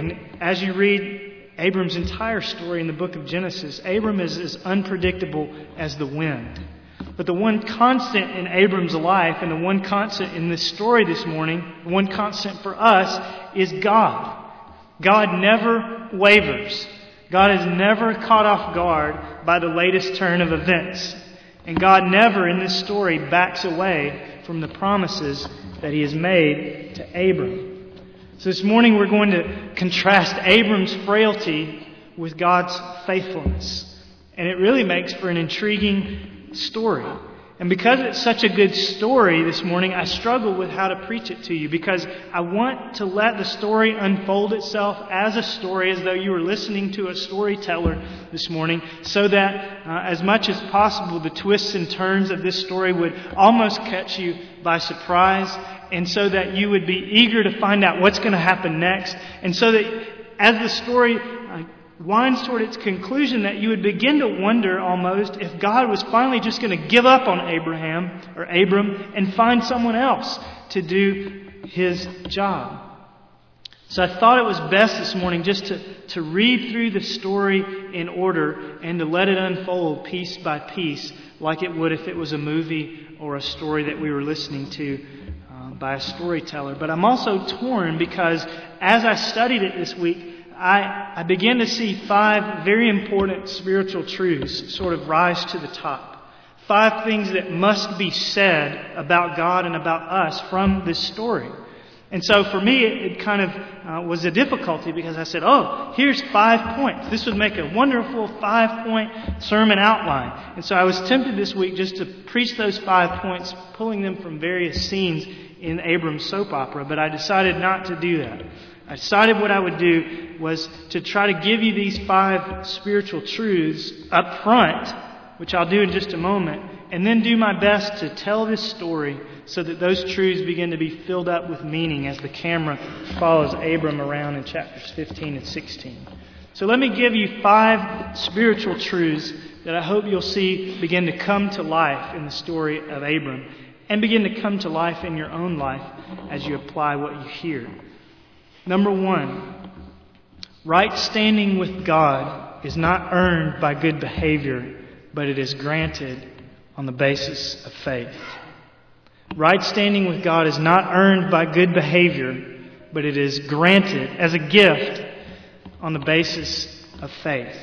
and as you read Abram's entire story in the book of Genesis, Abram is as unpredictable as the wind. But the one constant in Abram's life and the one constant in this story this morning, the one constant for us, is God. God never wavers. God is never caught off guard by the latest turn of events. And God never in this story backs away from the promises that He has made to Abram. So this morning we're going to contrast Abram's frailty with God's faithfulness. And it really makes for an intriguing story. And because it's such a good story this morning, I struggle with how to preach it to you because I want to let the story unfold itself as a story, as though you were listening to a storyteller this morning, so that uh, as much as possible, the twists and turns of this story would almost catch you by surprise, and so that you would be eager to find out what's going to happen next, and so that as the story uh, winds toward its conclusion that you would begin to wonder almost if God was finally just going to give up on Abraham or Abram and find someone else to do his job. So I thought it was best this morning just to, to read through the story in order and to let it unfold piece by piece like it would if it was a movie or a story that we were listening to by a storyteller. But I'm also torn because as I studied it this week, I, I began to see five very important spiritual truths sort of rise to the top. Five things that must be said about God and about us from this story. And so for me, it, it kind of uh, was a difficulty because I said, oh, here's five points. This would make a wonderful five point sermon outline. And so I was tempted this week just to preach those five points, pulling them from various scenes in Abram's soap opera, but I decided not to do that. I decided what I would do was to try to give you these five spiritual truths up front, which I'll do in just a moment, and then do my best to tell this story so that those truths begin to be filled up with meaning as the camera follows Abram around in chapters 15 and 16. So let me give you five spiritual truths that I hope you'll see begin to come to life in the story of Abram and begin to come to life in your own life as you apply what you hear. Number one, right standing with God is not earned by good behavior, but it is granted on the basis of faith. Right standing with God is not earned by good behavior, but it is granted as a gift on the basis of faith.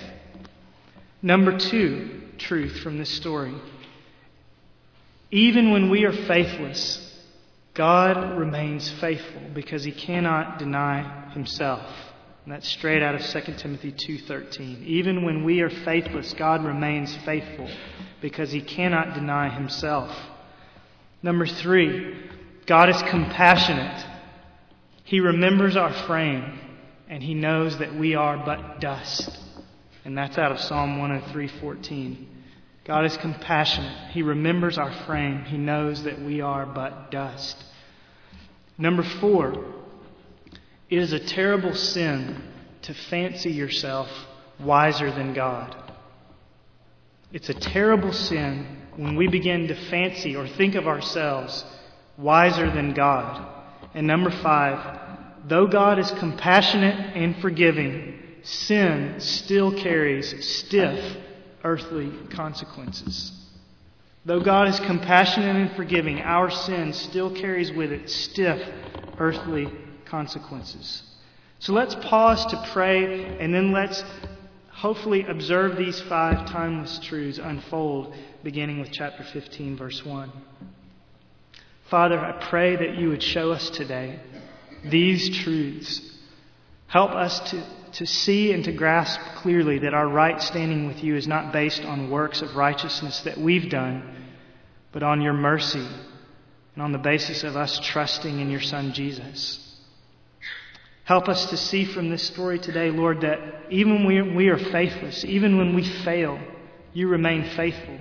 Number two, truth from this story. Even when we are faithless, God remains faithful because he cannot deny himself. And that's straight out of 2 Timothy 2:13. Even when we are faithless, God remains faithful because he cannot deny himself. Number 3, God is compassionate. He remembers our frame and he knows that we are but dust. And that's out of Psalm 103:14. God is compassionate. He remembers our frame. He knows that we are but dust. Number four, it is a terrible sin to fancy yourself wiser than God. It's a terrible sin when we begin to fancy or think of ourselves wiser than God. And number five, though God is compassionate and forgiving, sin still carries stiff earthly consequences. Though God is compassionate and forgiving, our sin still carries with it stiff earthly consequences. So let's pause to pray and then let's hopefully observe these five timeless truths unfold beginning with chapter 15, verse 1. Father, I pray that you would show us today these truths. Help us to, to see and to grasp clearly that our right standing with you is not based on works of righteousness that we've done but on your mercy and on the basis of us trusting in your Son Jesus. Help us to see from this story today, Lord, that even when we are faithless, even when we fail, you remain faithful.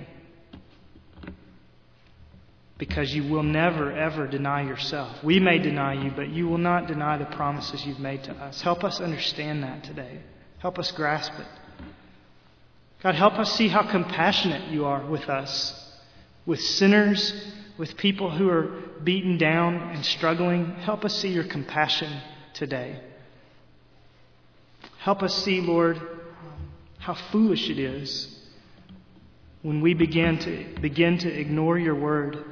Because you will never, ever deny yourself. We may deny you, but you will not deny the promises you've made to us. Help us understand that today. Help us grasp it. God, help us see how compassionate you are with us with sinners, with people who are beaten down and struggling. Help us see your compassion today. Help us see, Lord, how foolish it is when we begin to begin to ignore your word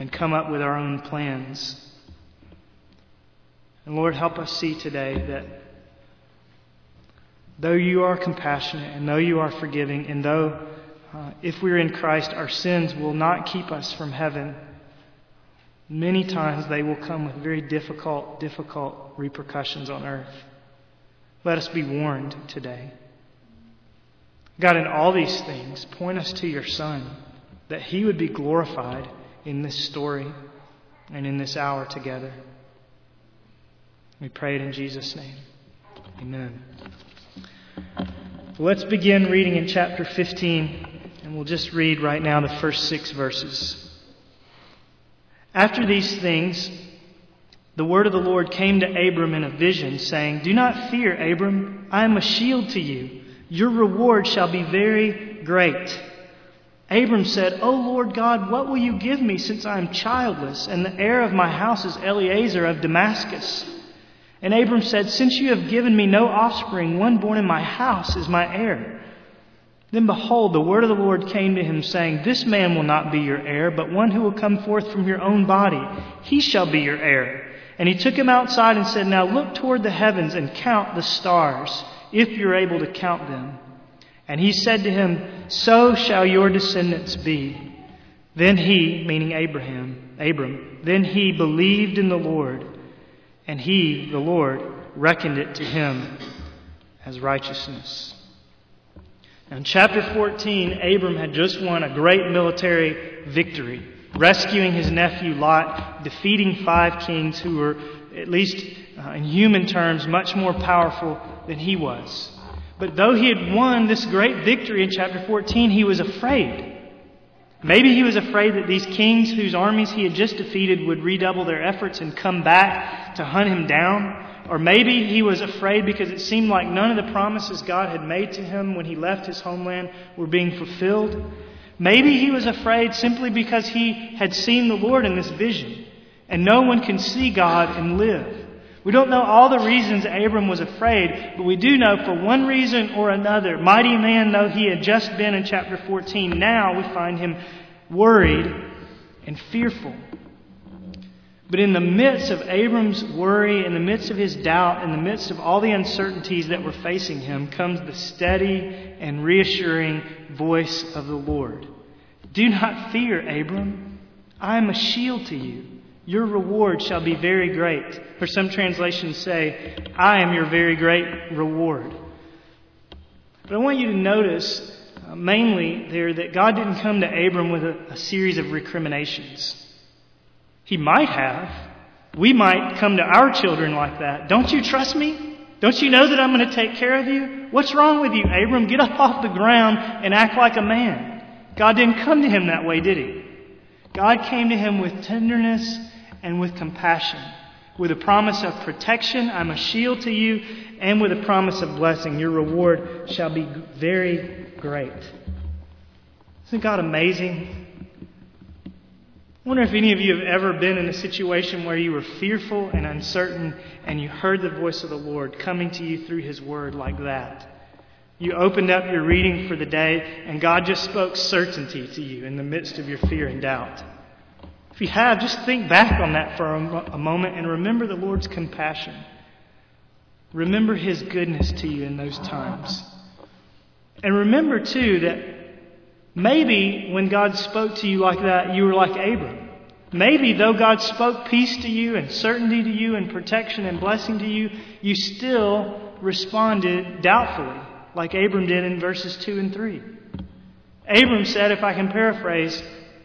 and come up with our own plans. And Lord, help us see today that though you are compassionate and though you are forgiving and though uh, if we're in Christ, our sins will not keep us from heaven. Many times they will come with very difficult, difficult repercussions on earth. Let us be warned today. God, in all these things, point us to your Son, that he would be glorified in this story and in this hour together. We pray it in Jesus' name. Amen. Let's begin reading in chapter 15, and we'll just read right now the first six verses. After these things, the word of the Lord came to Abram in a vision, saying, Do not fear, Abram. I am a shield to you. Your reward shall be very great. Abram said, O Lord God, what will you give me since I am childless, and the heir of my house is Eliezer of Damascus? And Abram said, Since you have given me no offspring, one born in my house is my heir. Then behold, the word of the Lord came to him, saying, This man will not be your heir, but one who will come forth from your own body. He shall be your heir. And he took him outside and said, Now look toward the heavens and count the stars, if you're able to count them. And he said to him, So shall your descendants be. Then he, meaning Abraham, Abram, then he believed in the Lord, and he, the Lord, reckoned it to him as righteousness. Now, in chapter 14, Abram had just won a great military victory rescuing his nephew Lot, defeating five kings who were, at least uh, in human terms, much more powerful than he was. But though he had won this great victory in chapter 14, he was afraid. Maybe he was afraid that these kings whose armies he had just defeated would redouble their efforts and come back to hunt him down. Or maybe he was afraid because it seemed like none of the promises God had made to him when he left his homeland were being fulfilled. Maybe he was afraid simply because he had seen the Lord in this vision. And no one can see God and live. We don't know all the reasons Abram was afraid, but we do know for one reason or another, mighty man though he had just been in chapter 14, now we find him worried and fearful. But in the midst of Abram's worry, in the midst of his doubt, in the midst of all the uncertainties that were facing him, comes the steady and reassuring voice of the Lord. Do not fear, Abram. I am a shield to you. Your reward shall be very great. Or some translations say, I am your very great reward. But I want you to notice uh, mainly there that God didn't come to Abram with a, a series of recriminations. He might have. We might come to our children like that. Don't you trust me? Don't you know that I'm going to take care of you? What's wrong with you, Abram? Get up off the ground and act like a man. God didn't come to him that way, did he? God came to him with tenderness and with compassion, with a promise of protection. I'm a shield to you, and with a promise of blessing. Your reward shall be very great. Isn't God amazing? I wonder if any of you have ever been in a situation where you were fearful and uncertain and you heard the voice of the Lord coming to you through His Word like that. You opened up your reading for the day and God just spoke certainty to you in the midst of your fear and doubt. If you have, just think back on that for a, moment and remember the Lord's compassion. Remember His goodness to you in those times. And remember, too, that Maybe when God spoke to you like that, you were like Abram. Maybe though God spoke peace to you and certainty to you and protection and blessing to you, you still responded doubtfully, like Abram did in verses 2 and 3. Abram said, if I can paraphrase,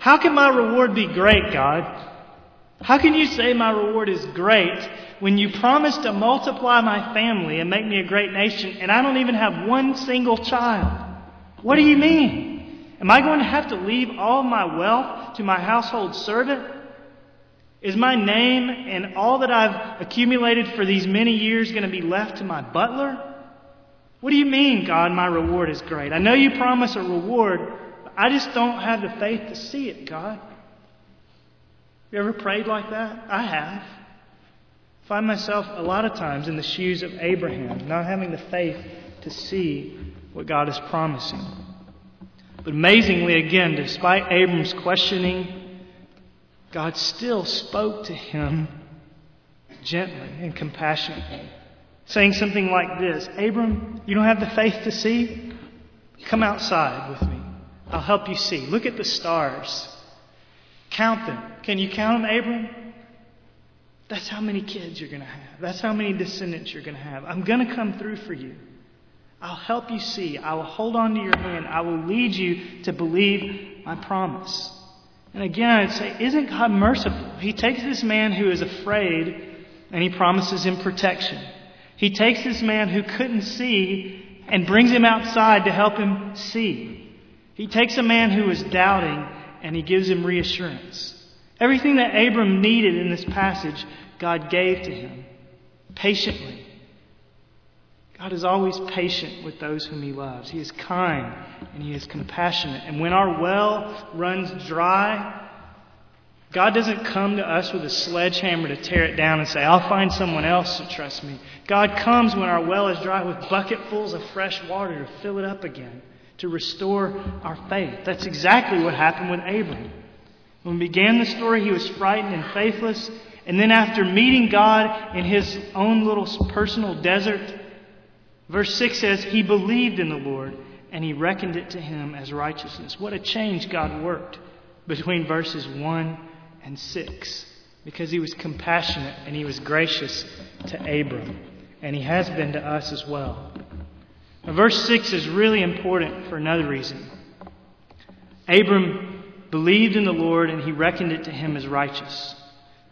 How can my reward be great, God? How can you say my reward is great when you promised to multiply my family and make me a great nation and I don't even have one single child? What do you mean? Am I going to have to leave all my wealth to my household servant? Is my name and all that I've accumulated for these many years going to be left to my butler? What do you mean, God, my reward is great? I know you promise a reward, I just don't have the faith to see it, God. You ever prayed like that? I have. find myself a lot of times in the shoes of Abraham, not having the faith to see what God is promising. But amazingly, again, despite Abram's questioning, God still spoke to him gently and compassionately, saying something like this Abram, you don't have the faith to see? Come outside with me. I'll help you see. Look at the stars. Count them. Can you count them, Abram? That's how many kids you're going to have. That's how many descendants you're going to have. I'm going to come through for you. I'll help you see. I will hold on to your hand. I will lead you to believe my promise. And again, I'd say, isn't God merciful? He takes this man who is afraid and he promises him protection. He takes this man who couldn't see and brings him outside to help him see. He takes a man who is doubting and he gives him reassurance. Everything that Abram needed in this passage, God gave to him patiently. God is always patient with those whom He loves. He is kind and He is compassionate. And when our well runs dry, God doesn't come to us with a sledgehammer to tear it down and say, I'll find someone else to trust me. God comes when our well is dry with bucketfuls of fresh water to fill it up again, to restore our faith. That's exactly what happened with Abram. When we began the story, he was frightened and faithless. And then after meeting God in his own little personal desert, verse 6 says, He believed in the Lord and he reckoned it to him as righteousness. What a change God worked between verses 1 and 6 because he was compassionate and he was gracious to Abram. And he has been to us as well. Now, verse 6 is really important for another reason. Abram believed in the Lord and he reckoned it to him as righteous.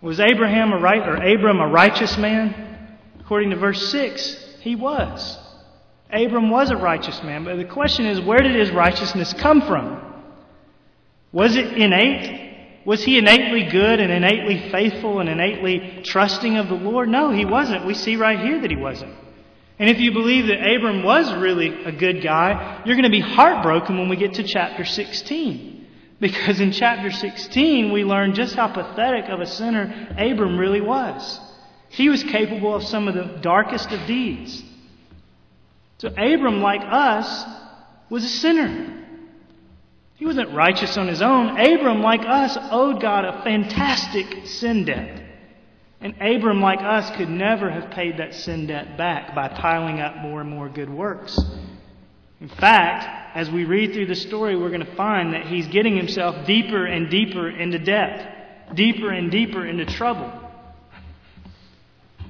Was Abraham a right or Abram a righteous man? According to verse 6, he was. Abram was a righteous man, but the question is where did his righteousness come from? Was it innate? Was he innately good and innately faithful and innately trusting of the Lord? No, he wasn't. We see right here that he wasn't. And if you believe that Abram was really a good guy, you're going to be heartbroken when we get to chapter 16. Because in chapter 16, we learn just how pathetic of a sinner Abram really was. He was capable of some of the darkest of deeds. So Abram, like us, was a sinner. He wasn't righteous on his own. Abram, like us, owed God a fantastic sin debt. And Abram, like us, could never have paid that sin debt back by piling up more and more good works. In fact, as we read through the story, we're going to find that he's getting himself deeper and deeper into debt, deeper and deeper into trouble.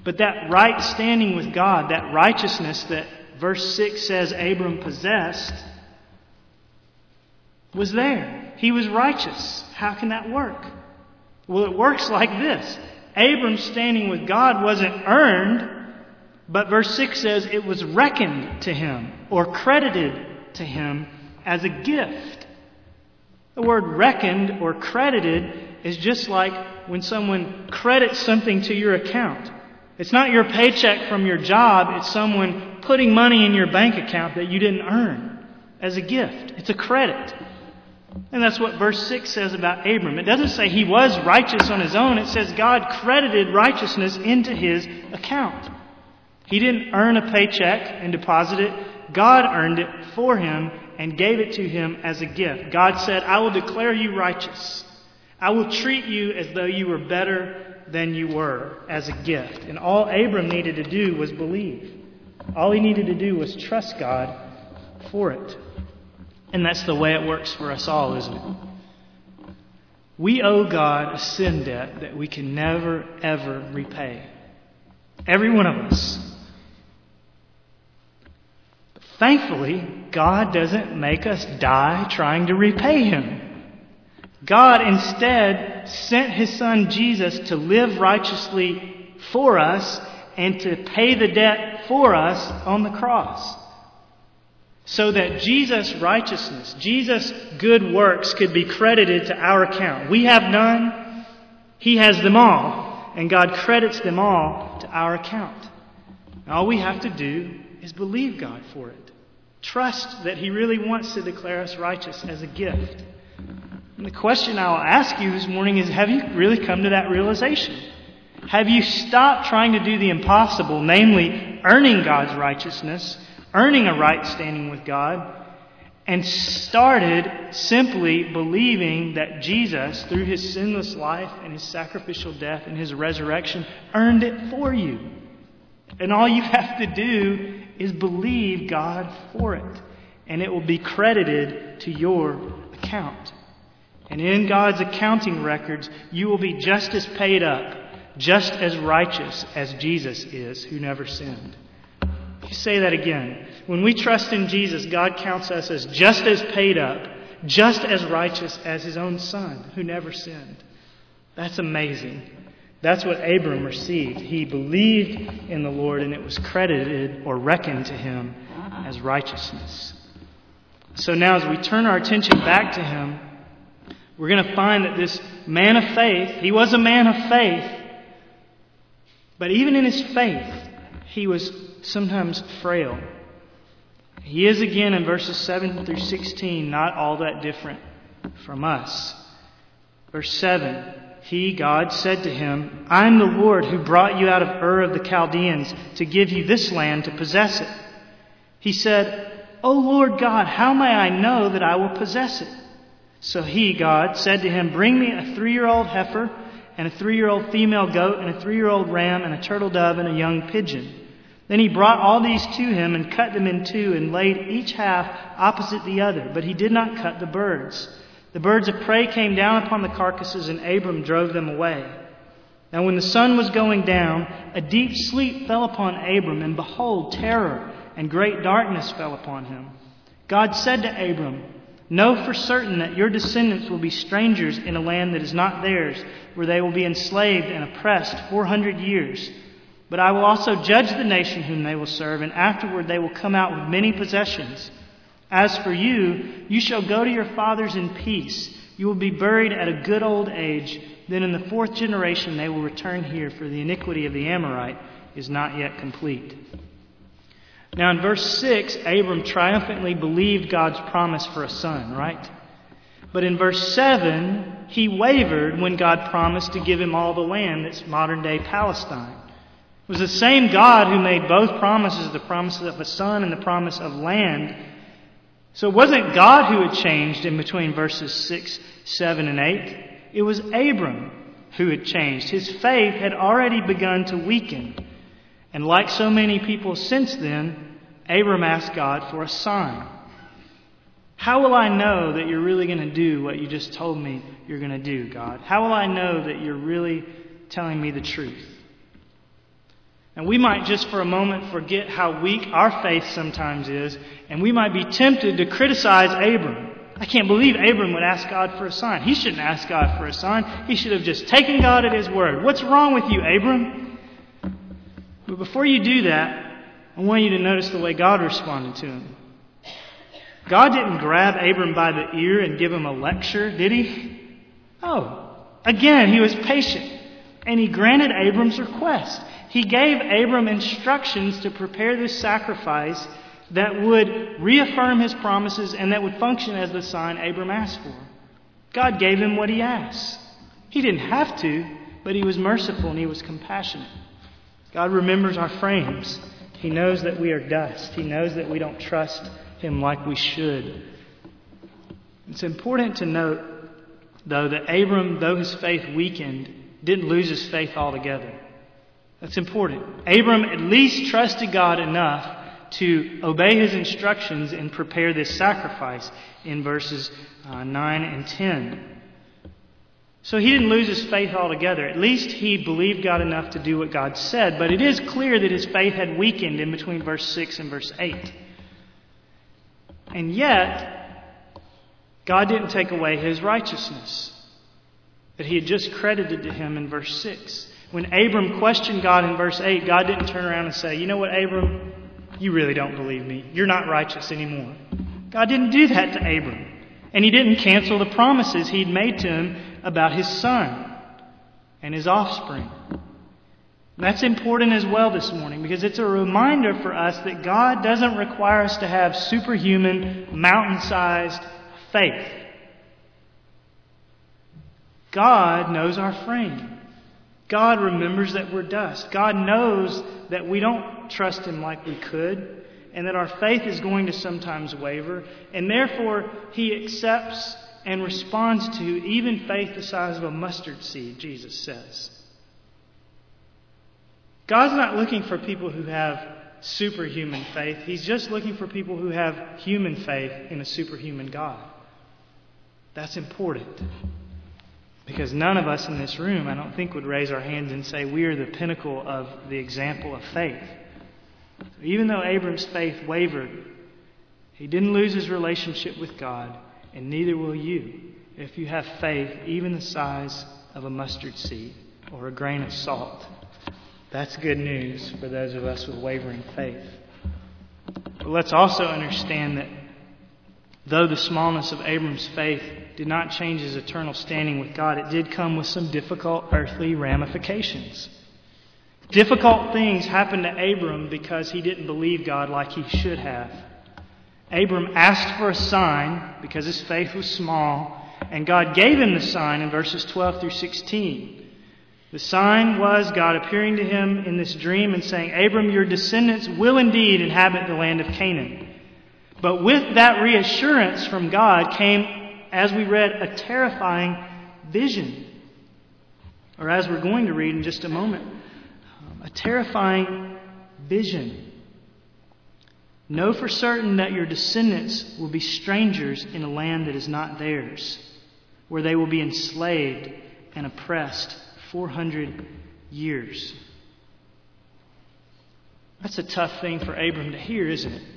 But that right standing with God, that righteousness that verse 6 says Abram possessed, was there. He was righteous. How can that work? Well, it works like this. Abram's standing with God wasn't earned, but verse 6 says it was reckoned to him or credited to him as a gift. The word reckoned or credited is just like when someone credits something to your account. It's not your paycheck from your job, it's someone putting money in your bank account that you didn't earn as a gift. It's a credit. And that's what verse 6 says about Abram. It doesn't say he was righteous on his own. It says God credited righteousness into his account. He didn't earn a paycheck and deposit it. God earned it for him and gave it to him as a gift. God said, I will declare you righteous. I will treat you as though you were better than you were as a gift. And all Abram needed to do was believe. All he needed to do was trust God for it. And that's the way it works for us all, isn't it? We owe God a sin debt that we can never, ever repay. Every one of us. But thankfully, God doesn't make us die trying to repay Him. God instead sent His Son Jesus to live righteously for us and to pay the debt for us on the cross so that Jesus' righteousness, Jesus' good works could be credited to our account. We have none, He has them all, and God credits them all to our account. All we have to do is believe God for it. Trust that He really wants to declare us righteous as a gift. And the question I'll ask you this morning is have you really come to that realization? Have you stopped trying to do the impossible, namely earning God's righteousness, earning a right standing with God, and started simply believing that Jesus, through his sinless life and his sacrificial death and his resurrection, earned it for you? And all you have to do is believe God for it, and it will be credited to your account. And in God's accounting records, you will be just as paid up, just as righteous as Jesus is, who never sinned. Say that again. When we trust in Jesus, God counts us as just as paid up, just as righteous as his own son, who never sinned. That's amazing. That's what Abram received. He believed in the Lord, and it was credited or reckoned to him as righteousness. So now, as we turn our attention back to him, we're going to find that this man of faith, he was a man of faith, but even in his faith, he was sometimes frail. He is again in verses 7 through 16 not all that different from us. Verse 7 He, God, said to him, I am the Lord who brought you out of Ur of the Chaldeans to give you this land to possess it. He said, O Lord God, how may I know that I will possess it? So he, God, said to him, Bring me a three year old heifer, and a three year old female goat, and a three year old ram, and a turtle dove, and a young pigeon. Then he brought all these to him and cut them in two and laid each half opposite the other, but he did not cut the birds. The birds of prey came down upon the carcasses, and Abram drove them away. Now, when the sun was going down, a deep sleep fell upon Abram, and behold, terror and great darkness fell upon him. God said to Abram, Know for certain that your descendants will be strangers in a land that is not theirs, where they will be enslaved and oppressed 400 years. But I will also judge the nation whom they will serve, and afterward they will come out with many possessions. As for you, you shall go to your fathers in peace. You will be buried at a good old age. Then in the fourth generation they will return here, for the iniquity of the Amorite is not yet complete. Now in verse 6, Abram triumphantly believed God's promise for a son, right? But in verse 7, he wavered when God promised to give him all the land that's modern day Palestine. It was the same God who made both promises the promise of a son and the promise of land. So it wasn't God who had changed in between verses 6, 7, and 8. It was Abram who had changed. His faith had already begun to weaken. And like so many people since then, Abram asked God for a sign. How will I know that you're really going to do what you just told me you're going to do, God? How will I know that you're really telling me the truth? And we might just for a moment forget how weak our faith sometimes is, and we might be tempted to criticize Abram. I can't believe Abram would ask God for a sign. He shouldn't ask God for a sign. He should have just taken God at his word. What's wrong with you, Abram? But before you do that, I want you to notice the way God responded to him. God didn't grab Abram by the ear and give him a lecture, did he? Oh, again, he was patient, and he granted Abram's request he gave Abram instructions to prepare this sacrifice that would reaffirm his promises and that would function as the sign Abram asked for. God gave him what he asked. He didn't have to, but he was merciful and he was compassionate. God remembers our frames. He knows that we are dust. He knows that we don't trust him like we should. It's important to note, though, that Abram, though his faith weakened, didn't lose his faith altogether. That's important. Abram at least trusted God enough to obey his instructions and prepare this sacrifice in verses uh, 9 and 10. So he didn't lose his faith altogether. At least he believed God enough to do what God said. But it is clear that his faith had weakened in between verse 6 and verse 8. And yet, God didn't take away his righteousness that he had just credited to him in verse 6. When Abram questioned God in verse 8, God didn't turn around and say, You know what, Abram? You really don't believe me. You're not righteous anymore. God didn't do that to Abram. And he didn't cancel the promises he'd made to him about his son and his offspring. That's important as well this morning because it's a reminder for us that God doesn't require us to have superhuman, mountain sized faith. God knows our frame. God remembers that we're dust. God knows that we don't trust Him like we could, and that our faith is going to sometimes waver, and therefore He accepts and responds to even faith the size of a mustard seed, Jesus says. God's not looking for people who have superhuman faith. He's just looking for people who have human faith in a superhuman God. That's important. Because none of us in this room, I don't think, would raise our hands and say we are the pinnacle of the example of faith. Even though Abram's faith wavered, he didn't lose his relationship with God, and neither will you if you have faith even the size of a mustard seed or a grain of salt. That's good news for those of us with wavering faith. But let's also understand that though the smallness of Abram's faith did not change his eternal standing with God, it did come with some difficult earthly ramifications. Difficult things happened to Abram because he didn't believe God like he should have. Abram asked for a sign because his faith was small, and God gave him the sign in verses 12 through 16. The sign was God appearing to him in this dream and saying, Abram, your descendants will indeed inhabit the land of Canaan. But with that reassurance from God came, as we read, a terrifying vision. Or as we're going to read in just a moment, um, a terrifying vision. Know for certain that your descendants will be strangers in a land that is not theirs, where they will be enslaved and oppressed 400 years. That's a tough thing for Abram to hear, isn't it?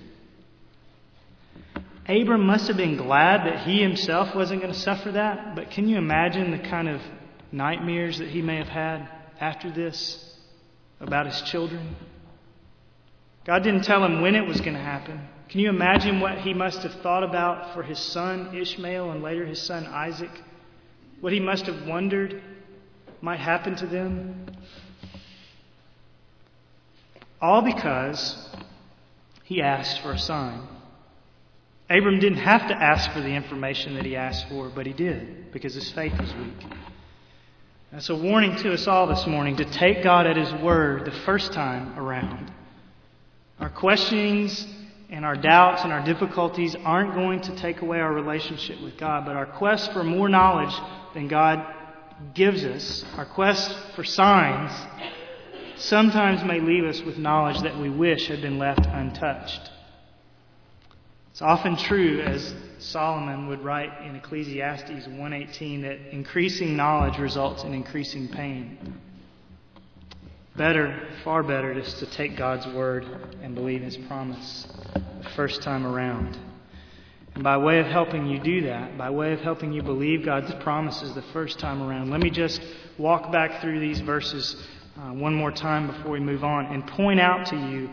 Abram must have been glad that he himself wasn't going to suffer that, but can you imagine the kind of nightmares that he may have had after this about his children? God didn't tell him when it was going to happen. Can you imagine what he must have thought about for his son Ishmael and later his son Isaac? What he must have wondered might happen to them. All because he asked for a sign. Abram didn't have to ask for the information that he asked for, but he did because his faith was weak. That's a warning to us all this morning to take God at his word the first time around. Our questionings and our doubts and our difficulties aren't going to take away our relationship with God, but our quest for more knowledge than God gives us, our quest for signs, sometimes may leave us with knowledge that we wish had been left untouched. It's often true, as Solomon would write in Ecclesiastes 1:18, that increasing knowledge results in increasing pain. Better, far better, just to take God's word and believe His promise the first time around. And by way of helping you do that, by way of helping you believe God's promises the first time around, let me just walk back through these verses uh, one more time before we move on and point out to you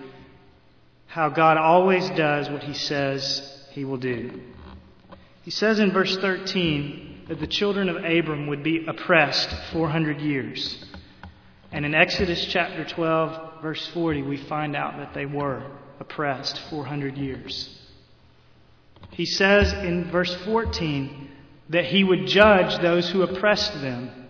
how God always does what He says He will do. He says in verse 13 that the children of Abram would be oppressed 400 years. And in Exodus chapter 12, verse 40, we find out that they were oppressed 400 years. He says in verse 14 that he would judge those who oppressed them.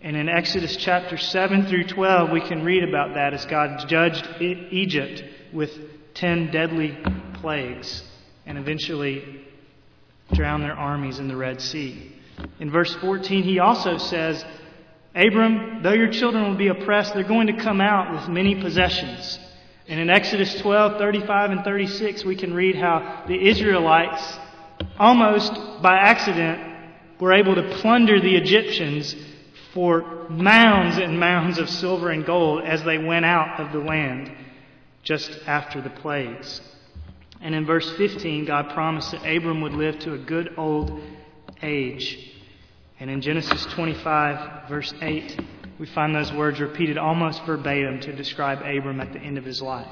And in Exodus chapter 7 through 12, we can read about that as God judged Egypt with 10 deadly plagues and eventually drown their armies in the Red Sea. In verse 14, he also says, Abram, though your children will be oppressed, they're going to come out with many possessions. And in Exodus 12, 35, and 36, we can read how the Israelites, almost by accident, were able to plunder the Egyptians for mounds and mounds of silver and gold as they went out of the land just after the plagues. And in verse 15, God promised that Abram would live to a good old age. And in Genesis 25, verse 8, we find those words repeated almost verbatim to describe Abram at the end of his life.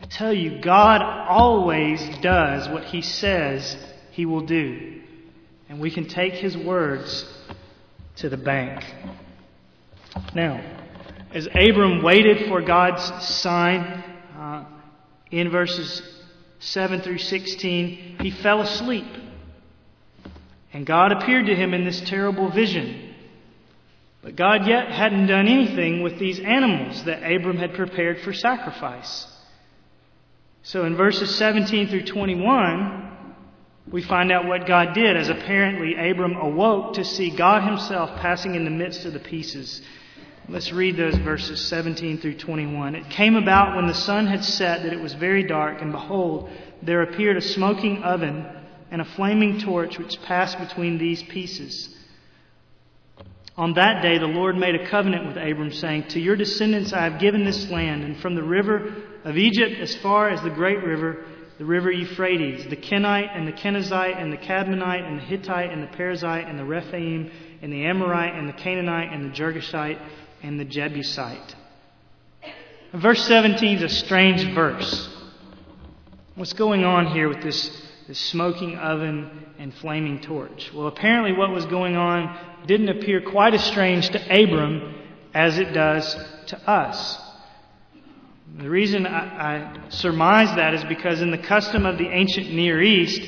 I tell you, God always does what he says he will do. And we can take his words to the bank. Now, as Abram waited for God's sign uh, in verses 7 through 16, he fell asleep. And God appeared to him in this terrible vision. But God yet hadn't done anything with these animals that Abram had prepared for sacrifice. So in verses 17 through 21, we find out what God did as apparently Abram awoke to see God himself passing in the midst of the pieces. Let's read those verses 17 through 21. It came about when the sun had set that it was very dark, and behold, there appeared a smoking oven and a flaming torch which passed between these pieces. On that day, the Lord made a covenant with Abram, saying, To your descendants I have given this land, and from the river of Egypt as far as the great river, the river Euphrates, the Kenite and the Kenizzite and the Cadmonite and the Hittite and the Perizzite and the Rephaim and the Amorite and the Canaanite and the Girgashite and the Jebusite. Verse 17 is a strange verse. What's going on here with this, this smoking oven and flaming torch? Well, apparently, what was going on didn't appear quite as strange to Abram as it does to us. The reason I, I surmise that is because in the custom of the ancient Near East,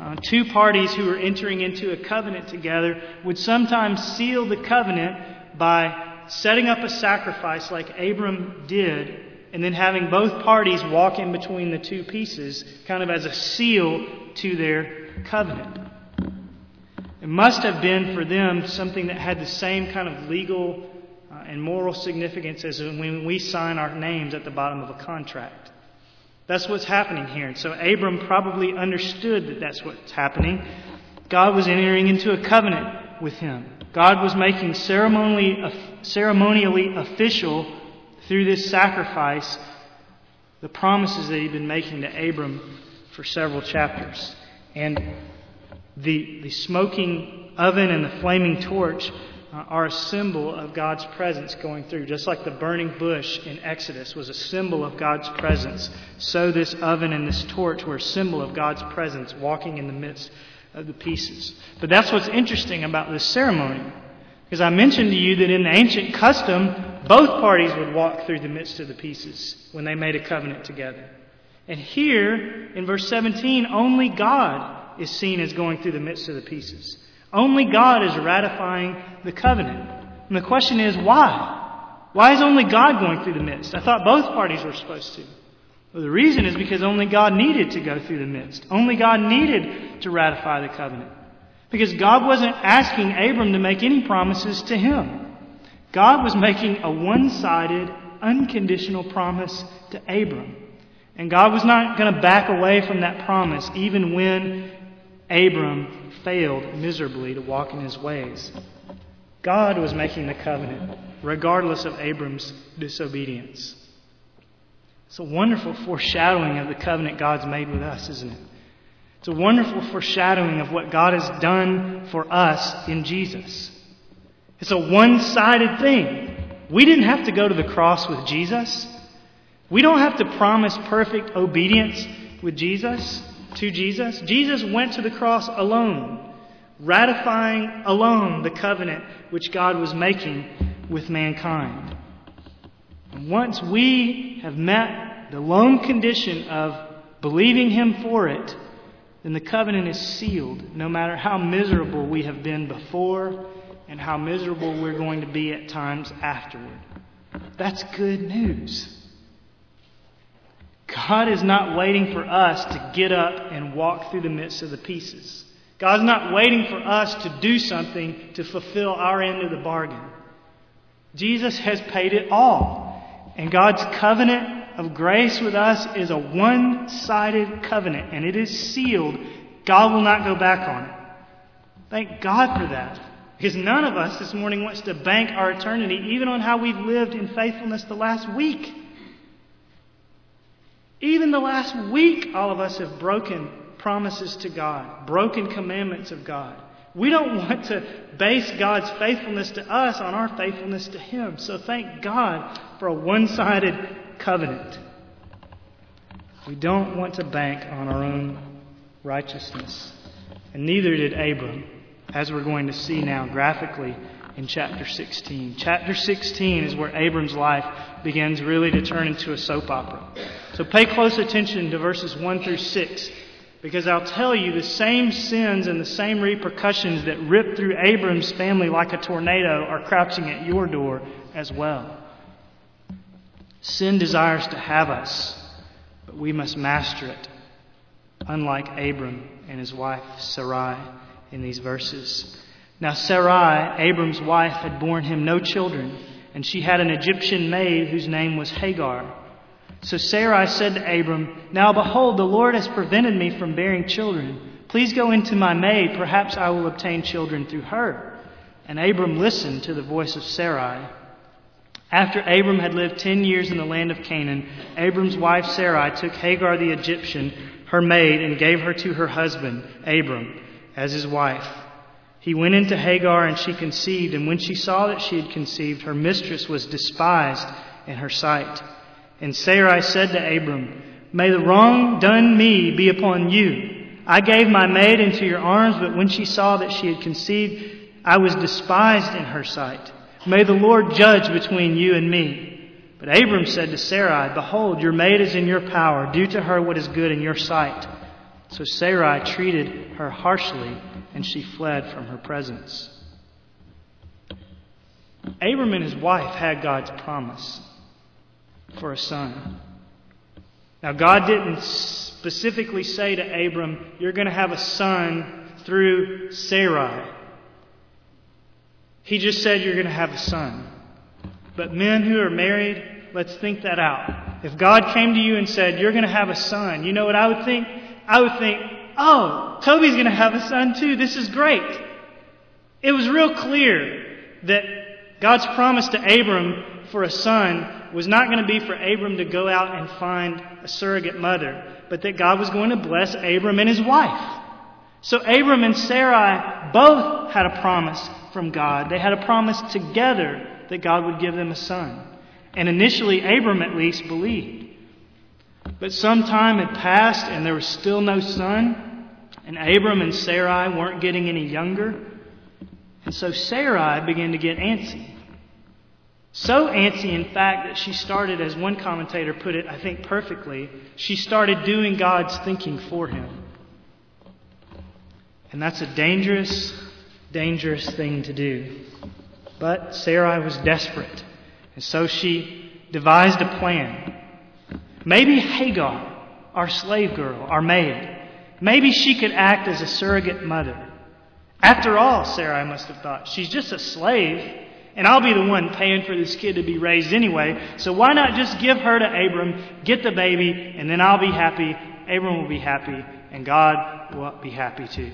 uh, two parties who were entering into a covenant together would sometimes seal the covenant by setting up a sacrifice like Abram did, and then having both parties walk in between the two pieces, kind of as a seal to their covenant. It must have been for them something that had the same kind of legal uh, and moral significance as when we sign our names at the bottom of a contract. That's what's happening here. And so Abram probably understood that that's what's happening. God was entering into a covenant with him. God was making ceremonially, ceremonially official through this sacrifice the promises that he'd been making to Abram for several chapters. And the, the smoking oven and the flaming torch uh, are a symbol of God's presence going through. Just like the burning bush in Exodus was a symbol of God's presence, so this oven and this torch were a symbol of God's presence walking in the midst of the pieces. But that's what's interesting about this ceremony. Because I mentioned to you that in the ancient custom, both parties would walk through the midst of the pieces when they made a covenant together. And here, in verse 17, only God is seen as going through the midst of the pieces. Only God is ratifying the covenant. And the question is, why? Why is only God going through the midst? I thought both parties were supposed to. Well, the reason is because only God needed to go through the midst. Only God needed to ratify the covenant. Because God wasn't asking Abram to make any promises to him. God was making a one sided, unconditional promise to Abram. And God was not going to back away from that promise even when Abram failed miserably to walk in his ways. God was making the covenant, regardless of Abram's disobedience. It's a wonderful foreshadowing of the covenant God's made with us, isn't it? It's a wonderful foreshadowing of what God has done for us in Jesus. It's a one sided thing. We didn't have to go to the cross with Jesus. We don't have to promise perfect obedience with Jesus to Jesus. Jesus went to the cross alone, ratifying alone the covenant which God was making with mankind. And once we have met the lone condition of believing Him for it, then the covenant is sealed, no matter how miserable we have been before and how miserable we're going to be at times afterward. That's good news. God is not waiting for us to get up and walk through the midst of the pieces. God's not waiting for us to do something to fulfill our end of the bargain. Jesus has paid it all. And God's covenant of grace with us is a one sided covenant, and it is sealed. God will not go back on it. Thank God for that. Because none of us this morning wants to bank our eternity even on how we've lived in faithfulness the last week. Even the last week, all of us have broken promises to God, broken commandments of God. We don't want to base God's faithfulness to us on our faithfulness to Him. So thank God for a one sided covenant. We don't want to bank on our own righteousness. And neither did Abram, as we're going to see now graphically in chapter 16. Chapter 16 is where Abram's life begins really to turn into a soap opera. So pay close attention to verses 1 through 6 Because I'll tell you, the same sins and the same repercussions that ripped through Abram's family like a tornado are crouching at your door as well. Sin desires to have us, but we must master it, unlike Abram and his wife Sarai in these verses. Now, Sarai, Abram's wife, had borne him no children, and she had an Egyptian maid whose name was Hagar. So Sarai said to Abram, Now behold, the Lord has prevented me from bearing children. Please go into my maid, perhaps I will obtain children through her. And Abram listened to the voice of Sarai. After Abram had lived ten years in the land of Canaan, Abram's wife Sarai took Hagar the Egyptian, her maid, and gave her to her husband, Abram, as his wife. He went into Hagar and she conceived, and when she saw that she had conceived, her mistress was despised in her sight. And Sarai said to Abram, May the wrong done me be upon you. I gave my maid into your arms, but when she saw that she had conceived, I was despised in her sight. May the Lord judge between you and me. But Abram said to Sarai, Behold, your maid is in your power. Do to her what is good in your sight. So Sarai treated her harshly and she fled from her presence. Abram and his wife had God's promise for a son. Now, God didn't specifically say to Abram, You're going to have a son through Sarai. He just said, You're going to have a son. But men who are married, let's think that out. If God came to you and said, You're going to have a son, you know what I would think? I would think, oh, Toby's going to have a son too. This is great. It was real clear that God's promise to Abram for a son was not going to be for Abram to go out and find a surrogate mother, but that God was going to bless Abram and his wife. So Abram and Sarai both had a promise from God. They had a promise together that God would give them a son. And initially, Abram at least believed. But some time had passed and there was still no son, and Abram and Sarai weren't getting any younger. And so Sarai began to get antsy. So antsy, in fact, that she started, as one commentator put it, I think perfectly, she started doing God's thinking for him. And that's a dangerous, dangerous thing to do. But Sarai was desperate. And so she devised a plan. Maybe Hagar, our slave girl, our maid, maybe she could act as a surrogate mother. After all, Sarai must have thought, she's just a slave, and I'll be the one paying for this kid to be raised anyway, so why not just give her to Abram, get the baby, and then I'll be happy, Abram will be happy, and God will be happy too.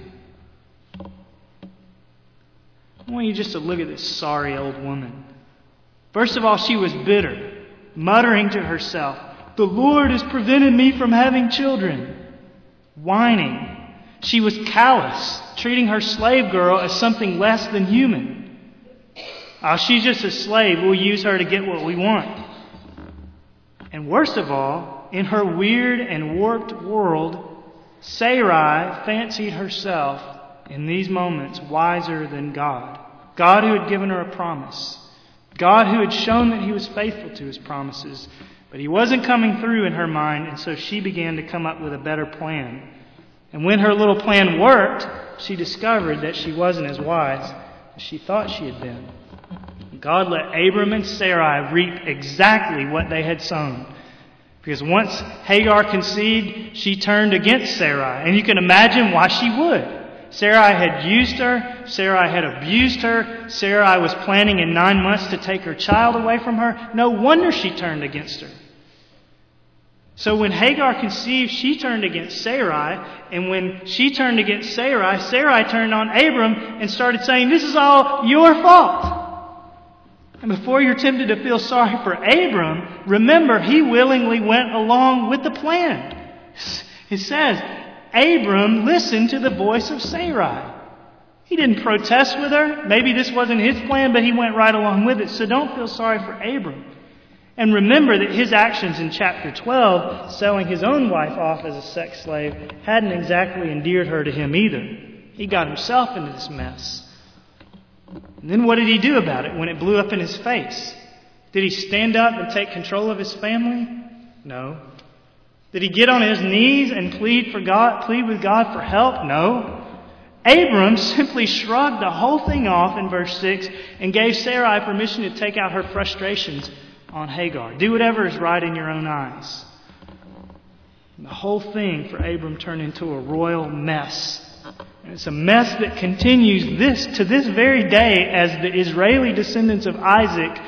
I want you just to look at this sorry old woman. First of all, she was bitter, muttering to herself, the Lord has prevented me from having children. Whining. She was callous, treating her slave girl as something less than human. Oh, she's just a slave. We'll use her to get what we want. And worst of all, in her weird and warped world, Sarai fancied herself in these moments wiser than God. God who had given her a promise. God who had shown that he was faithful to his promises. But he wasn't coming through in her mind, and so she began to come up with a better plan. And when her little plan worked, she discovered that she wasn't as wise as she thought she had been. God let Abram and Sarai reap exactly what they had sown. Because once Hagar conceived, she turned against Sarai. And you can imagine why she would. Sarai had used her. Sarai had abused her. Sarai was planning in nine months to take her child away from her. No wonder she turned against her. So when Hagar conceived, she turned against Sarai. And when she turned against Sarai, Sarai turned on Abram and started saying, This is all your fault. And before you're tempted to feel sorry for Abram, remember he willingly went along with the plan. It says, Abram listened to the voice of Sarai. He didn't protest with her. Maybe this wasn't his plan, but he went right along with it. So don't feel sorry for Abram. And remember that his actions in chapter 12, selling his own wife off as a sex slave, hadn't exactly endeared her to him either. He got himself into this mess. And then what did he do about it when it blew up in his face? Did he stand up and take control of his family? No. Did he get on his knees and plead for God, plead with God for help? No. Abram simply shrugged the whole thing off in verse 6 and gave Sarai permission to take out her frustrations on Hagar. Do whatever is right in your own eyes. And the whole thing for Abram turned into a royal mess. And it's a mess that continues this to this very day as the Israeli descendants of Isaac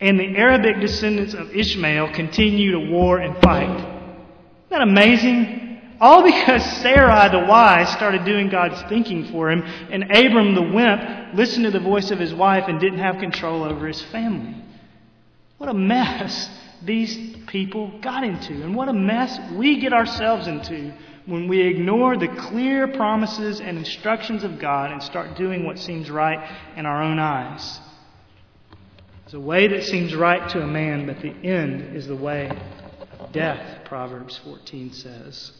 and the Arabic descendants of Ishmael continue to war and fight. Isn't that amazing? All because Sarai the wise started doing God's thinking for him, and Abram the wimp listened to the voice of his wife and didn't have control over his family. What a mess these people got into, and what a mess we get ourselves into when we ignore the clear promises and instructions of God and start doing what seems right in our own eyes. It's a way that seems right to a man, but the end is the way of death, Proverbs 14 says.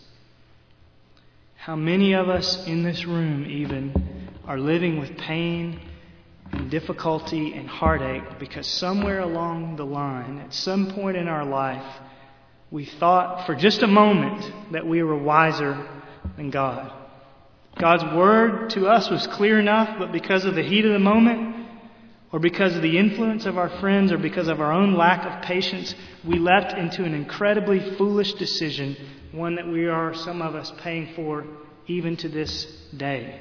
How many of us in this room, even, are living with pain and difficulty and heartache because somewhere along the line, at some point in our life, we thought for just a moment that we were wiser than God. God's word to us was clear enough, but because of the heat of the moment, or because of the influence of our friends, or because of our own lack of patience, we leapt into an incredibly foolish decision one that we are, some of us, paying for even to this day.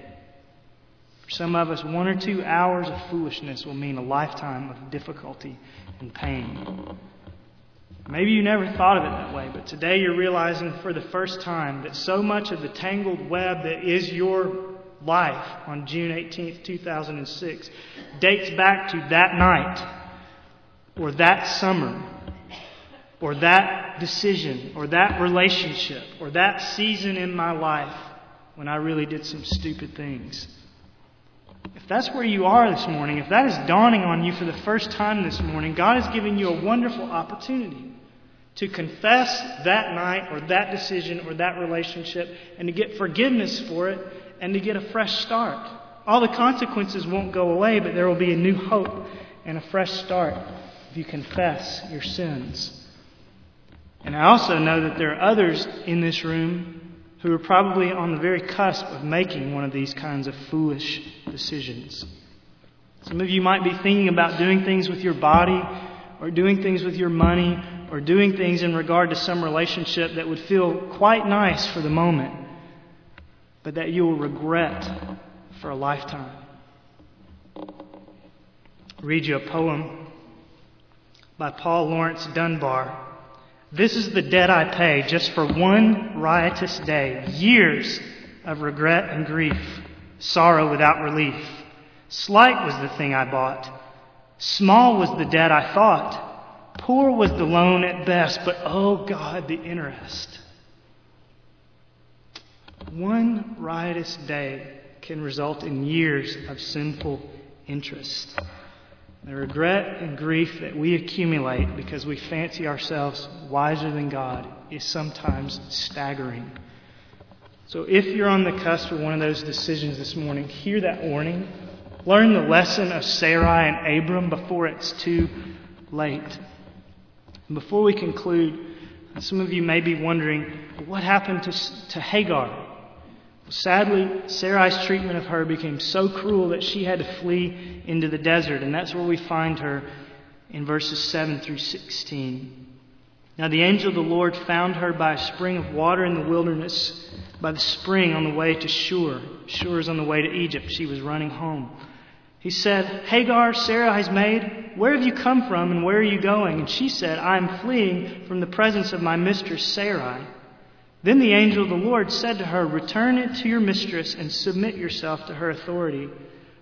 For some of us, one or two hours of foolishness will mean a lifetime of difficulty and pain. Maybe you never thought of it that way, but today you're realizing for the first time that so much of the tangled web that is your life on June 18th, 2006 dates back to that night or that summer or that decision or that relationship or that season in my life when I really did some stupid things. If that's where you are this morning, if that is dawning on you for the first time this morning, God has given you a wonderful opportunity to confess that night or that decision or that relationship and to get forgiveness for it and to get a fresh start. All the consequences won't go away, but there will be a new hope and a fresh start if you confess your sins. And I also know that there are others in this room who are probably on the very cusp of making one of these kinds of foolish decisions. Some of you might be thinking about doing things with your body, or doing things with your money, or doing things in regard to some relationship that would feel quite nice for the moment, but that you will regret for a lifetime. Read you a poem by Paul Laurence Dunbar this is the debt I pay just for one riotous day. Years of regret and grief, sorrow without relief. Slight was the thing I bought. Small was the debt I thought. Poor was the loan at best, but oh God, the interest. One riotous day can result in years of sinful interest. The regret and grief that we accumulate because we fancy ourselves wiser than God is sometimes staggering. So if you're on the cusp of one of those decisions this morning, hear that warning. Learn the lesson of Sarai and Abram before it's too late. And before we conclude, some of you may be wondering what happened to, to Hagar? Sadly, Sarai's treatment of her became so cruel that she had to flee into the desert, and that's where we find her in verses 7 through 16. Now the angel of the Lord found her by a spring of water in the wilderness, by the spring on the way to Shur. Shur is on the way to Egypt. She was running home. He said, Hagar, Sarai's maid, where have you come from and where are you going? And she said, I am fleeing from the presence of my mistress Sarai. Then the angel of the Lord said to her, Return it to your mistress and submit yourself to her authority.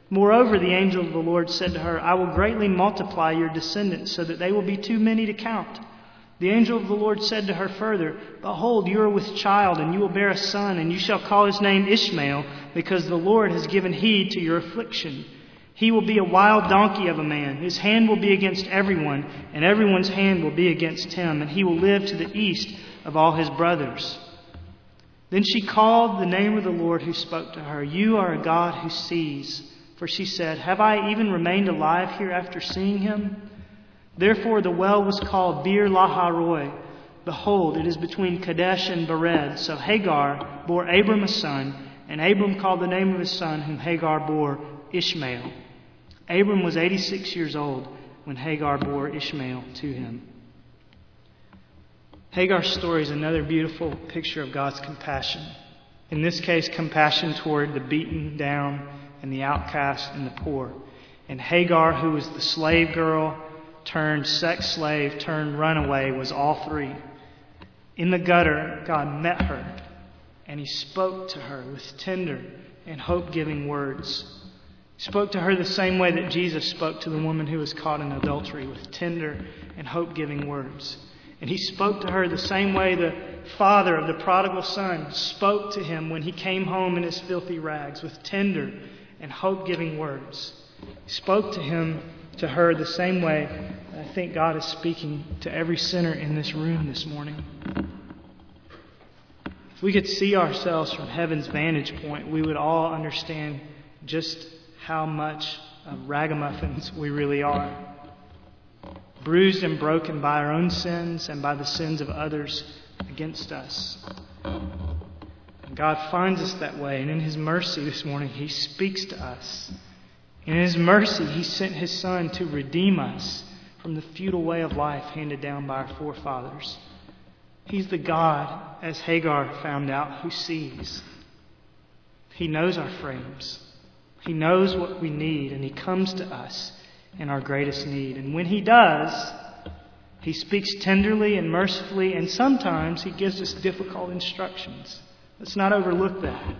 Moreover, the angel of the Lord said to her, I will greatly multiply your descendants so that they will be too many to count. The angel of the Lord said to her further, Behold, you are with child, and you will bear a son, and you shall call his name Ishmael, because the Lord has given heed to your affliction. He will be a wild donkey of a man. His hand will be against everyone, and everyone's hand will be against him, and he will live to the east of all his brothers. Then she called the name of the Lord who spoke to her. You are a God who sees. For she said, Have I even remained alive here after seeing him? Therefore the well was called Beer Lahai Roi, Behold, it is between Kadesh and Bered. So Hagar bore Abram a son, and Abram called the name of his son, whom Hagar bore, Ishmael. Abram was 86 years old when Hagar bore Ishmael to him. Hagar's story is another beautiful picture of God's compassion. In this case, compassion toward the beaten down and the outcast and the poor. And Hagar, who was the slave girl turned sex slave turned runaway, was all three. In the gutter, God met her and he spoke to her with tender and hope giving words. Spoke to her the same way that Jesus spoke to the woman who was caught in adultery with tender and hope giving words. And he spoke to her the same way the father of the prodigal son spoke to him when he came home in his filthy rags with tender and hope giving words. He spoke to him, to her, the same way I think God is speaking to every sinner in this room this morning. If we could see ourselves from heaven's vantage point, we would all understand just how much of ragamuffins we really are. Bruised and broken by our own sins and by the sins of others against us. And God finds us that way, and in His mercy this morning, He speaks to us. In His mercy, He sent His Son to redeem us from the futile way of life handed down by our forefathers. He's the God, as Hagar found out, who sees. He knows our frames. He knows what we need, and He comes to us in our greatest need. And when He does, He speaks tenderly and mercifully, and sometimes He gives us difficult instructions. Let's not overlook that.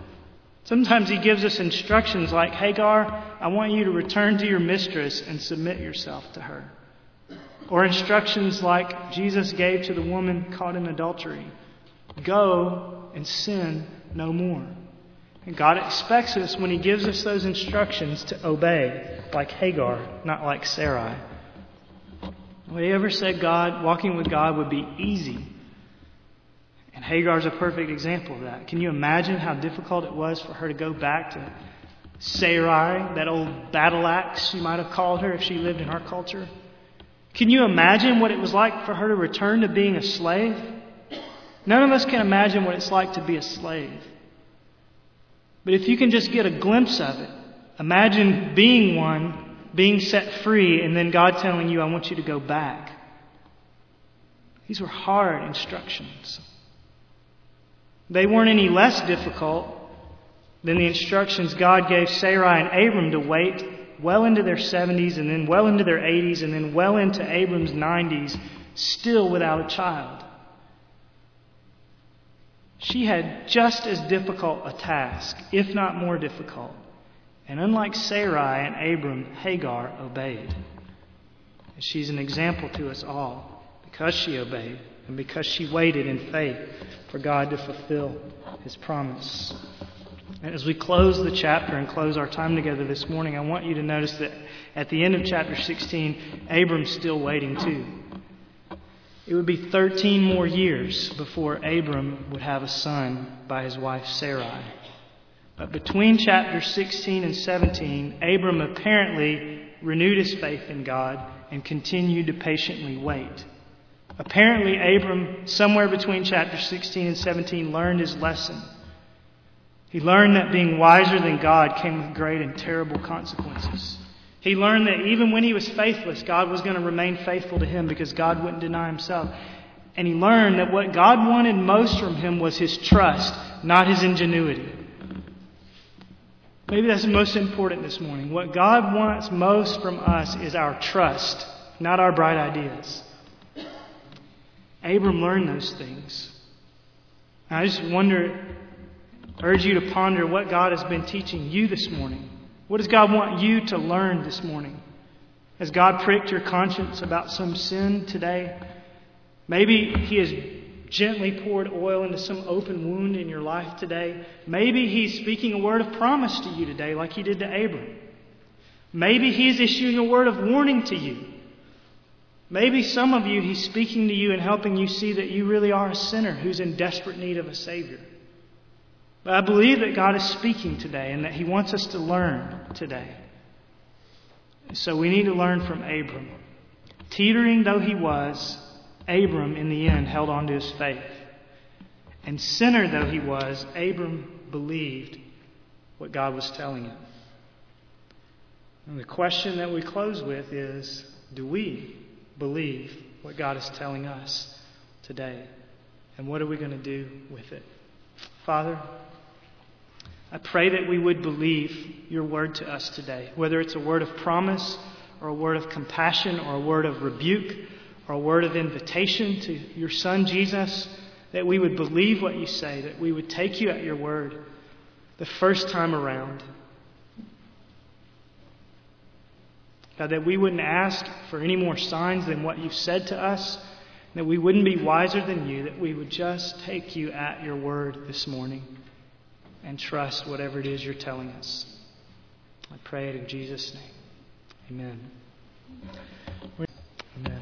Sometimes He gives us instructions like, Hagar, I want you to return to your mistress and submit yourself to her. Or instructions like Jesus gave to the woman caught in adultery go and sin no more. And God expects us, when He gives us those instructions, to obey, like Hagar, not like Sarai. Would He ever said God, walking with God would be easy? And Hagar's a perfect example of that. Can you imagine how difficult it was for her to go back to Sarai, that old battle axe you might have called her if she lived in our culture? Can you imagine what it was like for her to return to being a slave? None of us can imagine what it's like to be a slave. But if you can just get a glimpse of it, imagine being one, being set free, and then God telling you, I want you to go back. These were hard instructions. They weren't any less difficult than the instructions God gave Sarai and Abram to wait well into their 70s and then well into their 80s and then well into Abram's 90s, still without a child. She had just as difficult a task, if not more difficult. And unlike Sarai and Abram, Hagar obeyed. And She's an example to us all because she obeyed and because she waited in faith for God to fulfill his promise. And as we close the chapter and close our time together this morning, I want you to notice that at the end of chapter 16, Abram's still waiting too. It would be 13 more years before Abram would have a son by his wife Sarai. But between chapters 16 and 17, Abram apparently renewed his faith in God and continued to patiently wait. Apparently, Abram, somewhere between chapters 16 and 17, learned his lesson. He learned that being wiser than God came with great and terrible consequences. He learned that even when he was faithless, God was going to remain faithful to him because God wouldn't deny himself. And he learned that what God wanted most from him was his trust, not his ingenuity. Maybe that's the most important this morning. What God wants most from us is our trust, not our bright ideas. Abram learned those things. I just wonder urge you to ponder what God has been teaching you this morning. What does God want you to learn this morning? Has God pricked your conscience about some sin today? Maybe He has gently poured oil into some open wound in your life today. Maybe He's speaking a word of promise to you today, like He did to Abram. Maybe He's issuing a word of warning to you. Maybe some of you, He's speaking to you and helping you see that you really are a sinner who's in desperate need of a Savior. But I believe that God is speaking today and that He wants us to learn today. So we need to learn from Abram. Teetering though he was, Abram, in the end, held on to his faith. And sinner though he was, Abram believed what God was telling him. And the question that we close with is do we believe what God is telling us today? And what are we going to do with it? Father, I pray that we would believe your word to us today, whether it's a word of promise or a word of compassion or a word of rebuke or a word of invitation to your son Jesus, that we would believe what you say, that we would take you at your word the first time around. God, that we wouldn't ask for any more signs than what you've said to us, that we wouldn't be wiser than you, that we would just take you at your word this morning and trust whatever it is you're telling us. I pray it in Jesus' name. Amen. Amen.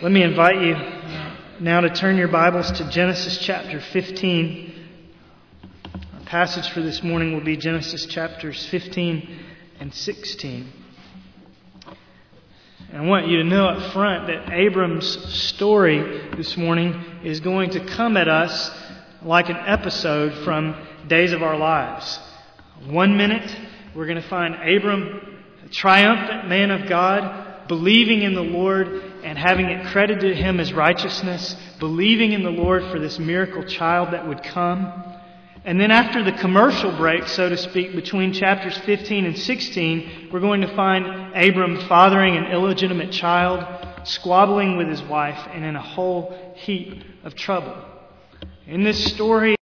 Let me invite you now to turn your Bibles to Genesis chapter 15. Our passage for this morning will be Genesis chapters 15 and 16. And I want you to know up front that Abram's story this morning is going to come at us like an episode from Days of Our Lives. One minute, we're going to find Abram, a triumphant man of God, believing in the Lord and having it credited to him as righteousness, believing in the Lord for this miracle child that would come. And then after the commercial break, so to speak, between chapters 15 and 16, we're going to find Abram fathering an illegitimate child, squabbling with his wife, and in a whole heap of trouble. In this story,